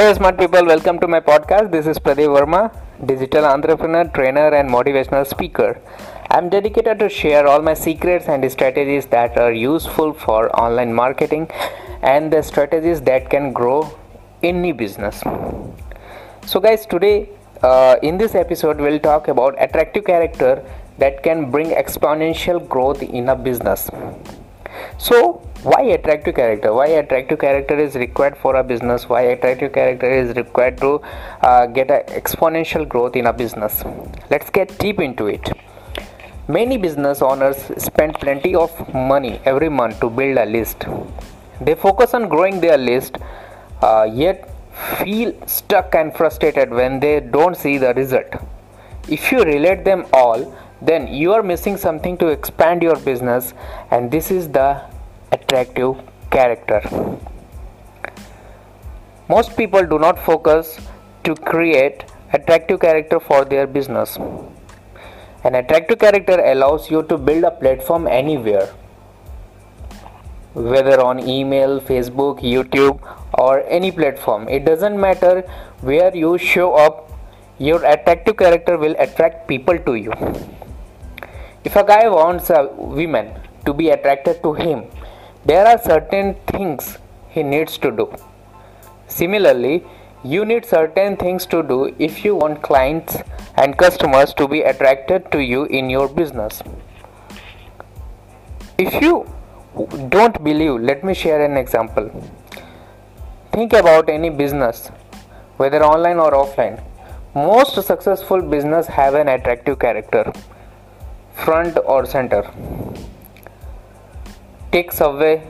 Hey, smart people, welcome to my podcast. This is Pradeep Verma, digital entrepreneur, trainer, and motivational speaker. I'm dedicated to share all my secrets and strategies that are useful for online marketing and the strategies that can grow any business. So, guys, today uh, in this episode, we'll talk about attractive character that can bring exponential growth in a business. So, why attractive character? Why attractive character is required for a business? Why attractive character is required to uh, get exponential growth in a business? Let's get deep into it. Many business owners spend plenty of money every month to build a list. They focus on growing their list uh, yet feel stuck and frustrated when they don't see the result. If you relate them all then you are missing something to expand your business and this is the attractive character. Most people do not focus to create attractive character for their business. An attractive character allows you to build a platform anywhere, whether on email, Facebook, YouTube, or any platform. It doesn't matter where you show up, your attractive character will attract people to you. If a guy wants a woman to be attracted to him, there are certain things he needs to do. Similarly, you need certain things to do if you want clients and customers to be attracted to you in your business. If you don't believe, let me share an example. Think about any business, whether online or offline. Most successful business have an attractive character, front or center take subway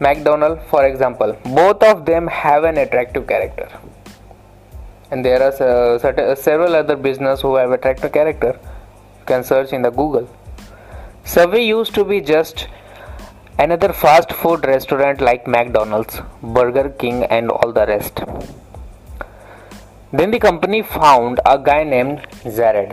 McDonald's for example. Both of them have an attractive character. And there are uh, uh, several other business who have attractive character. You can search in the google. Subway used to be just another fast food restaurant like mcdonald's burger king and all the rest. Then the company found a guy named jared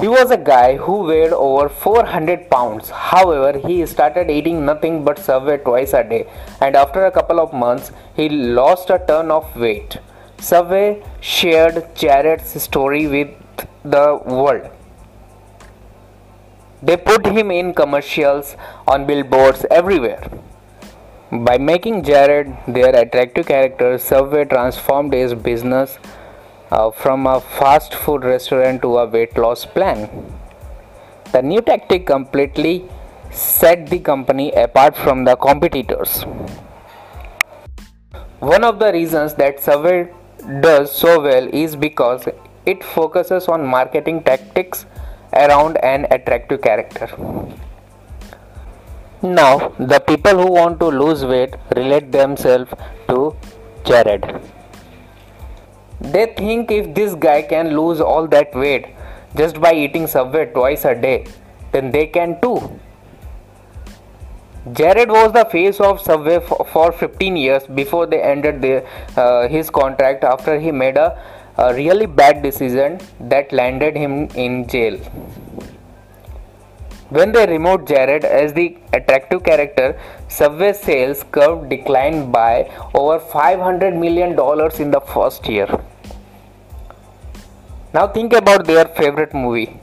he was a guy who weighed over 400 pounds. However, he started eating nothing but Subway twice a day, and after a couple of months, he lost a ton of weight. Subway shared Jared's story with the world. They put him in commercials, on billboards, everywhere. By making Jared their attractive character, Subway transformed his business uh, from a fast food restaurant to a weight loss plan. The new tactic completely set the company apart from the competitors. One of the reasons that Subway does so well is because it focuses on marketing tactics around an attractive character. Now, the people who want to lose weight relate themselves to Jared. They think if this guy can lose all that weight just by eating Subway twice a day, then they can too. Jared was the face of Subway for 15 years before they ended uh, his contract after he made a, a really bad decision that landed him in jail. When they removed Jared as the attractive character, Subway sales curve declined by over $500 million in the first year. Now think about their favorite movie.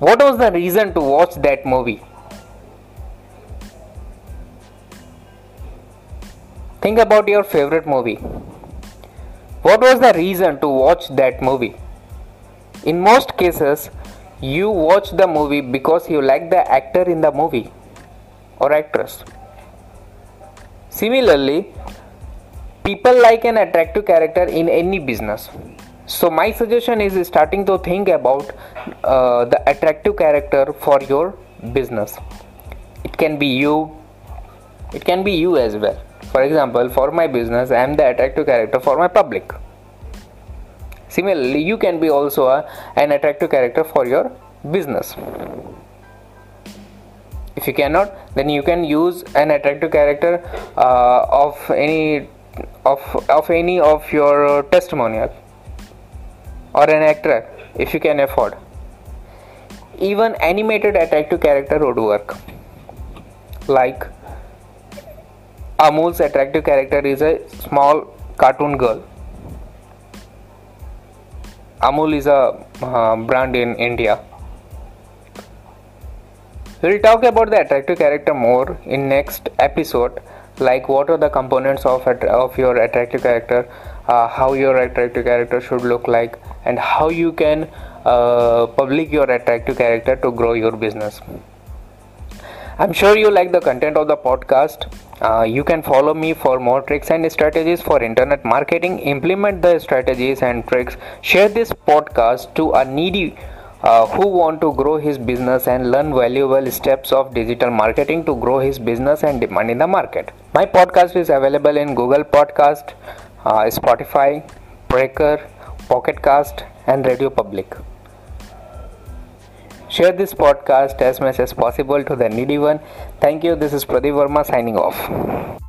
What was the reason to watch that movie? Think about your favorite movie. What was the reason to watch that movie? In most cases, you watch the movie because you like the actor in the movie or actress. Similarly, people like an attractive character in any business so my suggestion is starting to think about uh, the attractive character for your business. It can be you. It can be you as well. For example for my business i am the attractive character for my public. Similarly you can be also a, an attractive character for your business. If you cannot then you can use an attractive character uh, of any of of any of your testimonial or an actor if you can afford. Even animated attractive character would work. Like Amul's attractive character is a small cartoon girl. Amul is a uh, brand in India. We'll talk about the attractive character more in next episode like what are the components of of your attractive character uh, how your attractive character should look like and how you can uh, public your attractive character to grow your business. I'm sure you like the content of the podcast. Uh, you can follow me for more tricks and strategies for internet marketing. Implement the strategies and tricks. Share this podcast to a needy uh, who want to grow his business and learn valuable steps of digital marketing to grow his business and demand in the market. My podcast is available in Google Podcast, uh, Spotify, Breaker, Pocket Cast, and Radio Public. Share this podcast as much as possible to the needy one. Thank you. This is Pradeep Verma signing off.